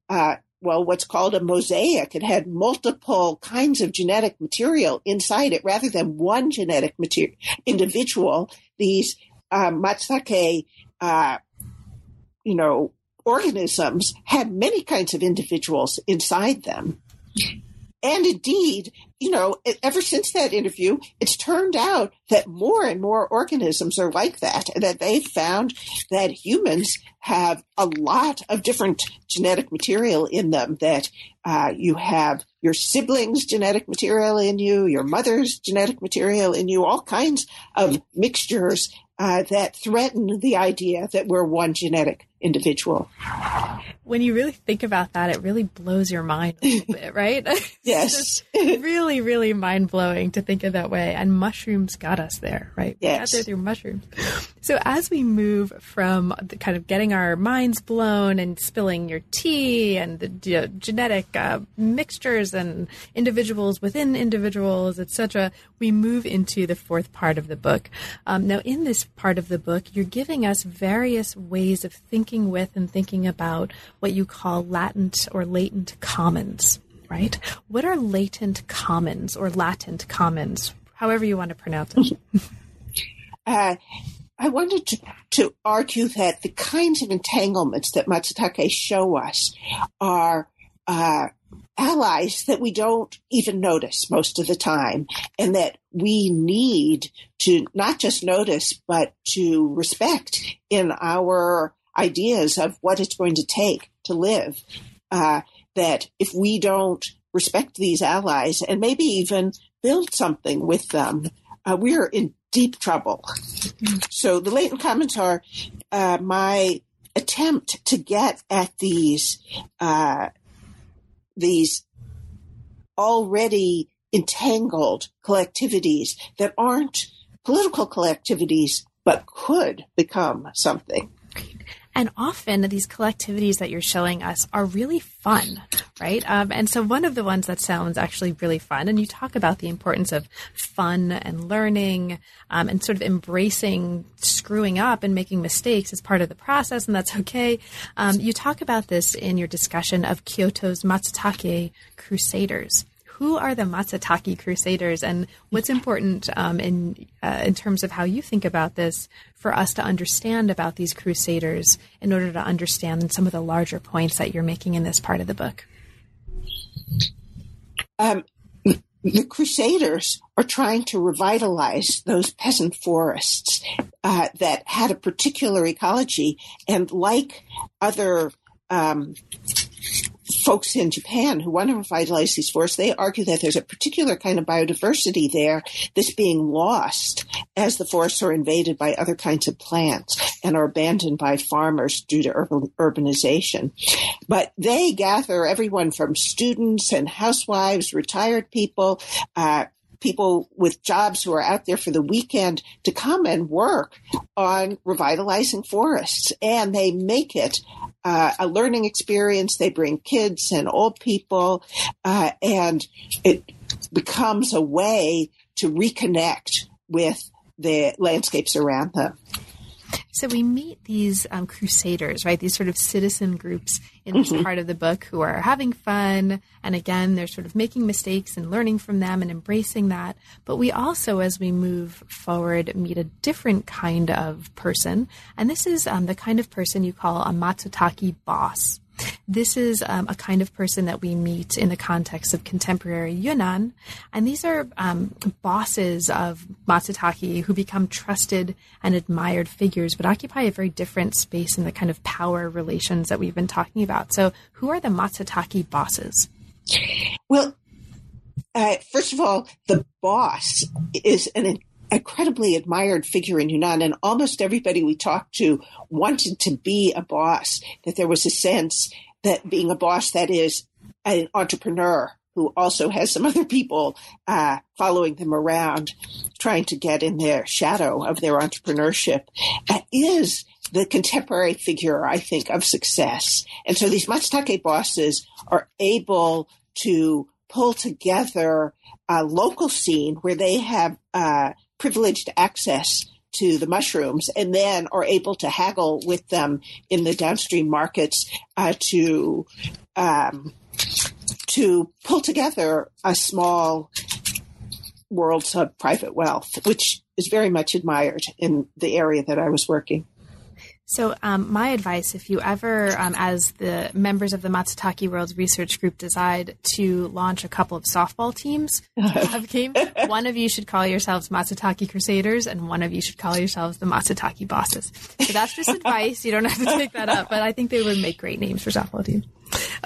uh, well, what's called a mosaic. It had multiple kinds of genetic material inside it rather than one genetic material individual. These uh, Matsutake, uh, you know, organisms had many kinds of individuals inside them. And indeed, you know, ever since that interview, it's turned out that more and more organisms are like that, that they've found that humans have a lot of different genetic material in them. That uh, you have your siblings' genetic material in you, your mother's genetic material in you, all kinds of mixtures uh, that threaten the idea that we're one genetic individual. When you really think about that, it really blows your mind a little bit, right? yes. really, really mind blowing to think of that way. And mushrooms got us there, right? Yes. We got there through mushrooms. So as we move from kind of getting our minds blown and spilling your tea and the genetic uh, mixtures and individuals within individuals, etc., we move into the fourth part of the book. Um, now, in this part of the book, you're giving us various ways of thinking working with and thinking about what you call latent or latent commons, right? What are latent commons or latent commons, however you want to pronounce it? uh, I wanted to, to argue that the kinds of entanglements that Matsutake show us are uh, allies that we don't even notice most of the time, and that we need to not just notice, but to respect in our ideas of what it's going to take to live. Uh, that if we don't respect these allies and maybe even build something with them, uh, we're in deep trouble. So the latent commons are uh, my attempt to get at these uh, these already entangled collectivities that aren't political collectivities but could become something. And often these collectivities that you're showing us are really fun, right? Um, and so one of the ones that sounds actually really fun, and you talk about the importance of fun and learning um, and sort of embracing screwing up and making mistakes as part of the process, and that's okay. Um, you talk about this in your discussion of Kyoto's Matsutake Crusaders who are the Matsutake Crusaders, and what's important um, in uh, in terms of how you think about this for us to understand about these Crusaders in order to understand some of the larger points that you're making in this part of the book. Um, the Crusaders are trying to revitalize those peasant forests uh, that had a particular ecology, and like other um, folks in Japan who want to revitalize these forests, they argue that there's a particular kind of biodiversity there that's being lost as the forests are invaded by other kinds of plants and are abandoned by farmers due to urban, urbanization. But they gather everyone from students and housewives, retired people, uh, people with jobs who are out there for the weekend to come and work on revitalizing forests. And they make it uh, a learning experience. They bring kids and old people, uh, and it becomes a way to reconnect with the landscapes around them. So we meet these um, crusaders, right? These sort of citizen groups in this mm-hmm. part of the book who are having fun. And again, they're sort of making mistakes and learning from them and embracing that. But we also, as we move forward, meet a different kind of person. And this is um, the kind of person you call a Matsutake boss. This is um, a kind of person that we meet in the context of contemporary Yunnan. And these are um, bosses of Matsutake who become trusted and admired figures, but occupy a very different space in the kind of power relations that we've been talking about. So, who are the Matsutake bosses? Well, uh, first of all, the boss is an incredibly admired figure in Yunnan, and almost everybody we talked to wanted to be a boss. That there was a sense that being a boss, that is an entrepreneur who also has some other people uh, following them around, trying to get in their shadow of their entrepreneurship, uh, is the contemporary figure, I think, of success. And so these Matsutake bosses are able to pull together a local scene where they have uh, privileged access to the mushrooms and then are able to haggle with them in the downstream markets uh, to um, to pull together a small world of private wealth, which is very much admired in the area that I was working. So, um, my advice, if you ever, um, as the members of the Matsutake Worlds Research Group, decide to launch a couple of softball teams have games, one of you should call yourselves Matsutake Crusaders, and one of you should call yourselves the Matsutake Bosses. So that's just advice. You don't have to take that up, but I think they would make great names for softball teams.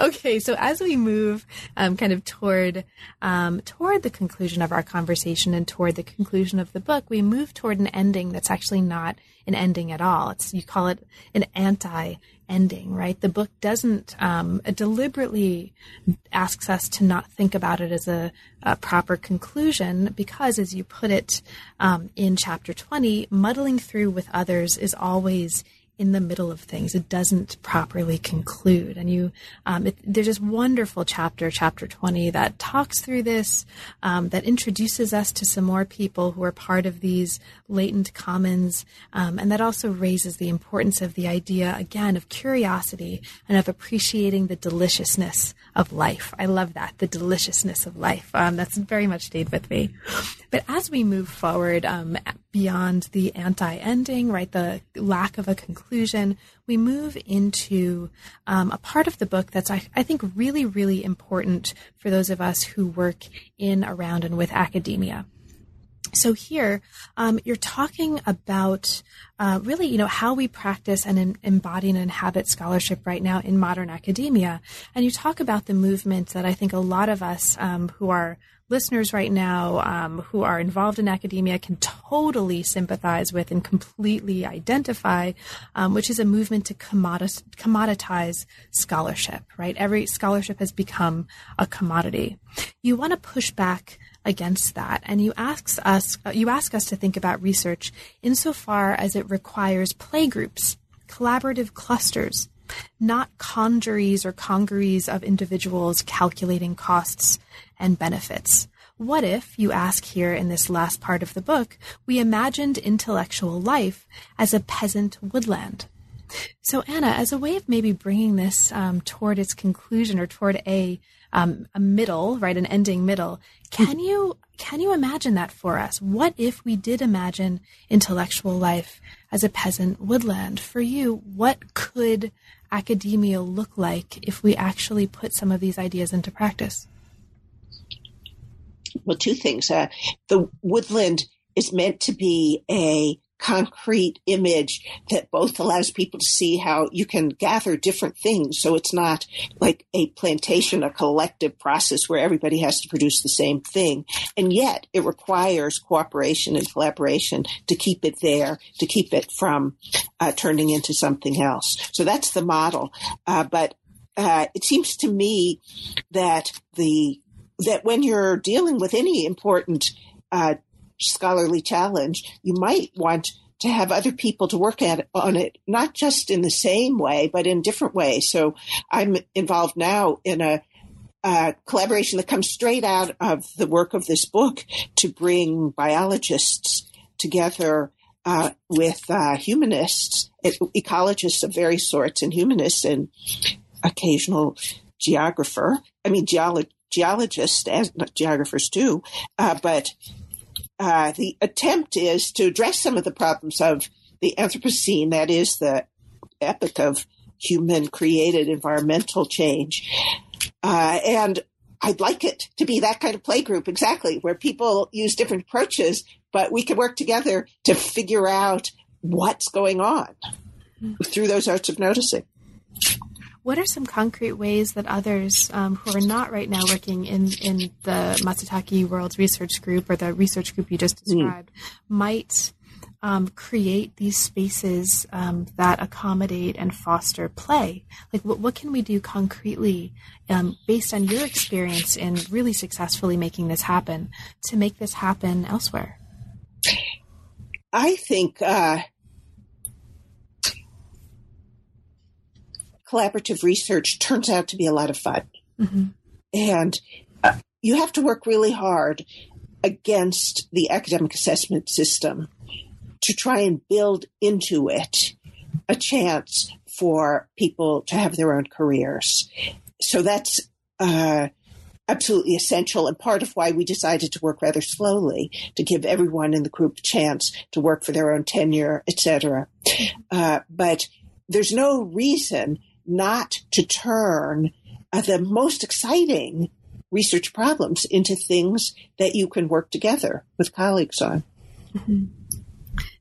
Okay, so as we move um, kind of toward um, toward the conclusion of our conversation and toward the conclusion of the book, we move toward an ending that's actually not an ending at all. It's you call it an anti ending, right? The book doesn't um, deliberately asks us to not think about it as a, a proper conclusion because, as you put it um, in chapter twenty, muddling through with others is always in the middle of things. It doesn't properly conclude. And you, um, it, there's this wonderful chapter, chapter 20, that talks through this, um, that introduces us to some more people who are part of these latent commons, um, and that also raises the importance of the idea, again, of curiosity and of appreciating the deliciousness of life. I love that, the deliciousness of life. Um, that's very much stayed with me. But as we move forward um, beyond the anti ending, right, the lack of a conclusion, we move into um, a part of the book that's, I, I, think, really, really important for those of us who work in, around, and with academia. So here, um, you're talking about uh, really, you know, how we practice and in, embody and inhabit scholarship right now in modern academia, and you talk about the movement that I think a lot of us um, who are listeners right now um, who are involved in academia can totally sympathize with and completely identify, um, which is a movement to commoditize, scholarship, right? Every scholarship has become a commodity. You want to push back against that and you ask us you ask us to think about research insofar as it requires playgroups collaborative clusters, not congeries or congeries of individuals calculating costs and benefits. What if, you ask here in this last part of the book, we imagined intellectual life as a peasant woodland? So, Anna, as a way of maybe bringing this um, toward its conclusion or toward a um, a middle, right, an ending middle, can you can you imagine that for us? What if we did imagine intellectual life as a peasant woodland? For you, what could academia look like if we actually put some of these ideas into practice? Well, two things. Uh, the woodland is meant to be a concrete image that both allows people to see how you can gather different things. So it's not like a plantation, a collective process where everybody has to produce the same thing. And yet it requires cooperation and collaboration to keep it there, to keep it from uh, turning into something else. So that's the model. Uh, but uh, it seems to me that the that when you're dealing with any important uh, scholarly challenge, you might want to have other people to work at on it, not just in the same way, but in different ways. So I'm involved now in a, collaboration that comes straight out of the work of this book to bring biologists together uh, with uh, humanists, ecologists of various sorts, and humanists and occasional geographer. I mean, geolo- geologists, as geographers too, uh, but uh, the attempt is to address some of the problems of the Anthropocene, that is the epoch of human created environmental change. Uh, and I'd like it to be that kind of play group, exactly, where people use different approaches, but we can work together to figure out what's going on through those arts of noticing. What are some concrete ways that others um, who are not right now working in, in the Matsutake World Research Group or the research group you just hmm. described mm. might um, create these spaces um, that accommodate and foster play? Like, what, what can we do concretely um, based on your experience in really successfully making this happen to make this happen elsewhere? I think uh, collaborative research turns out to be a lot of fun. Mm-hmm. And uh, you have to work really hard against the academic assessment system to try and build into it a chance for people to have their own careers. So that's uh, absolutely essential and part of why we decided to work rather slowly to give everyone in the group a chance to work for their own tenure, etc. Uh, but there's no reason not to turn uh, the most exciting research problems into things that you can work together with colleagues on. Mm-hmm.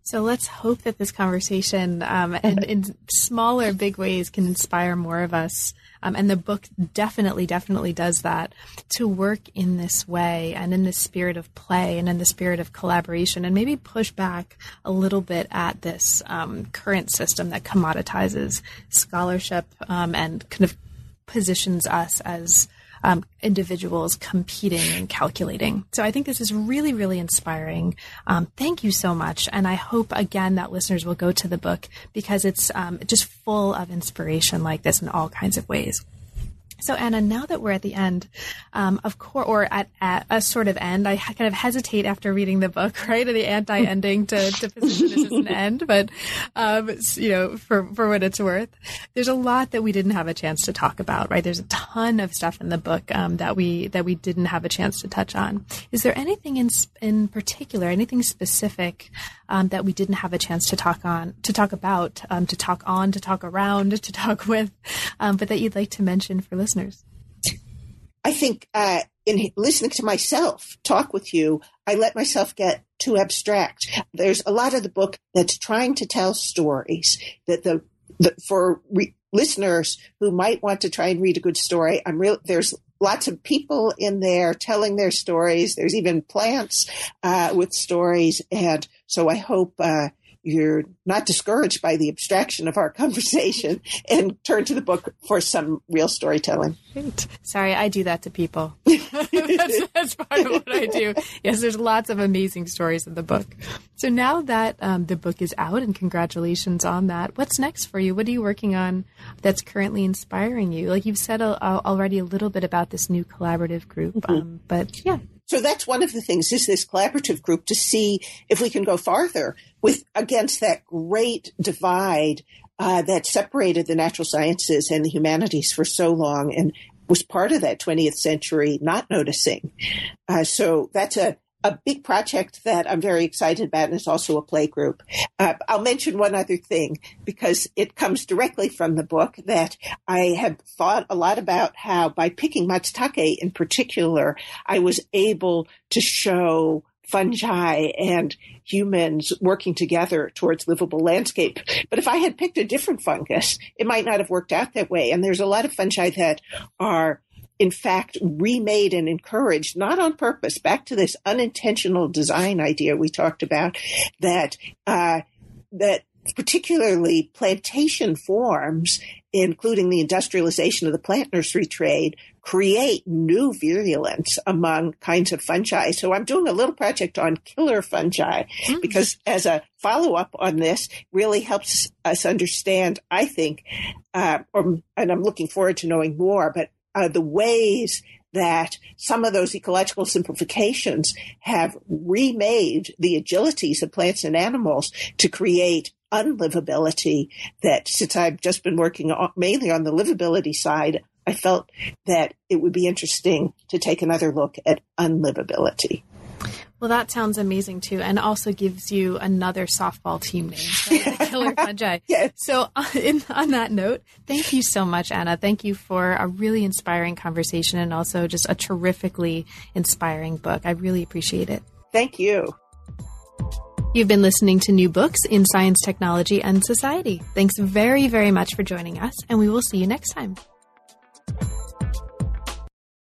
So let's hope that this conversation, um, in, in, smaller, big ways, can inspire more of us. Um, and the book definitely, definitely does that to work in this way and in the spirit of play and in the spirit of collaboration and maybe push back a little bit at this um, current system that commoditizes scholarship um, and kind of positions us as um, individuals competing and calculating. So I think this is really, really inspiring. Um, thank you so much. And I hope again that listeners will go to the book because it's um, just full of inspiration like this in all kinds of ways. So Anna, now that we're at the end, um, of course, or at, at, a sort of end, I kind of hesitate after reading the book, right? The anti-ending to, to position this as an end, but, um, you know, for, for what it's worth, there's a lot that we didn't have a chance to talk about, right? There's a ton of stuff in the book, um, that we, that we didn't have a chance to touch on. Is there anything in, in particular, anything specific, um, that we didn't have a chance to talk on, to talk about, um, to talk on, to talk around, to talk with, um, but that you'd like to mention for listeners? I think uh, in listening to myself talk with you, I let myself get too abstract. There's a lot of the book that's trying to tell stories that the, the for re- listeners who might want to try and read a good story. I'm real. There's lots of people in there telling their stories. There's even plants uh, with stories, and so I hope uh, you're not discouraged by the abstraction of our conversation and turn to the book for some real storytelling. Great. Sorry, I do that to people. that's, that's, part of what I do. Yes, there's lots of amazing stories in the book. So now that um, the book is out, and congratulations on that, what's next for you? What are you working on that's currently inspiring you? Like you've said a, a, already a little bit about this new collaborative group, mm-hmm. um, but yeah, so that's one of the things is this collaborative group to see if we can go farther with against that great divide uh, that separated the natural sciences and the humanities for so long and was part of that 20th century not noticing. Uh, so that's a a big project that I'm very excited about, and it's also a play group. Uh, I'll mention one other thing because it comes directly from the book that I have thought a lot about how by picking matsutake in particular, I was able to show fungi and humans working together towards livable landscape. But if I had picked a different fungus, it might not have worked out that way. And there's a lot of fungi that are in fact remade and encouraged, not on purpose, back to this unintentional design idea we talked about that, uh, that particularly plantation forms, including the industrialization of the plant nursery trade, create new virulence among kinds of fungi. So I'm doing a little project on killer fungi mm. because as a follow up on this really helps us understand, I think, uh, or, and I'm looking forward to knowing more, but uh, the ways that some of those ecological simplifications have remade the agilities of plants and animals to create unlivability that since I've just been working on, mainly on the livability side, I felt that it would be interesting to take another look at unlivability. Well, that sounds amazing too, and also gives you another softball team name, right? Killer Fungi. yes. So, uh, in, on that note, thank you so much, Anna. Thank you for a really inspiring conversation and also just a terrifically inspiring book. I really appreciate it. Thank you. You've been listening to new books in science, technology, and society. Thanks very, very much for joining us, and we will see you next time.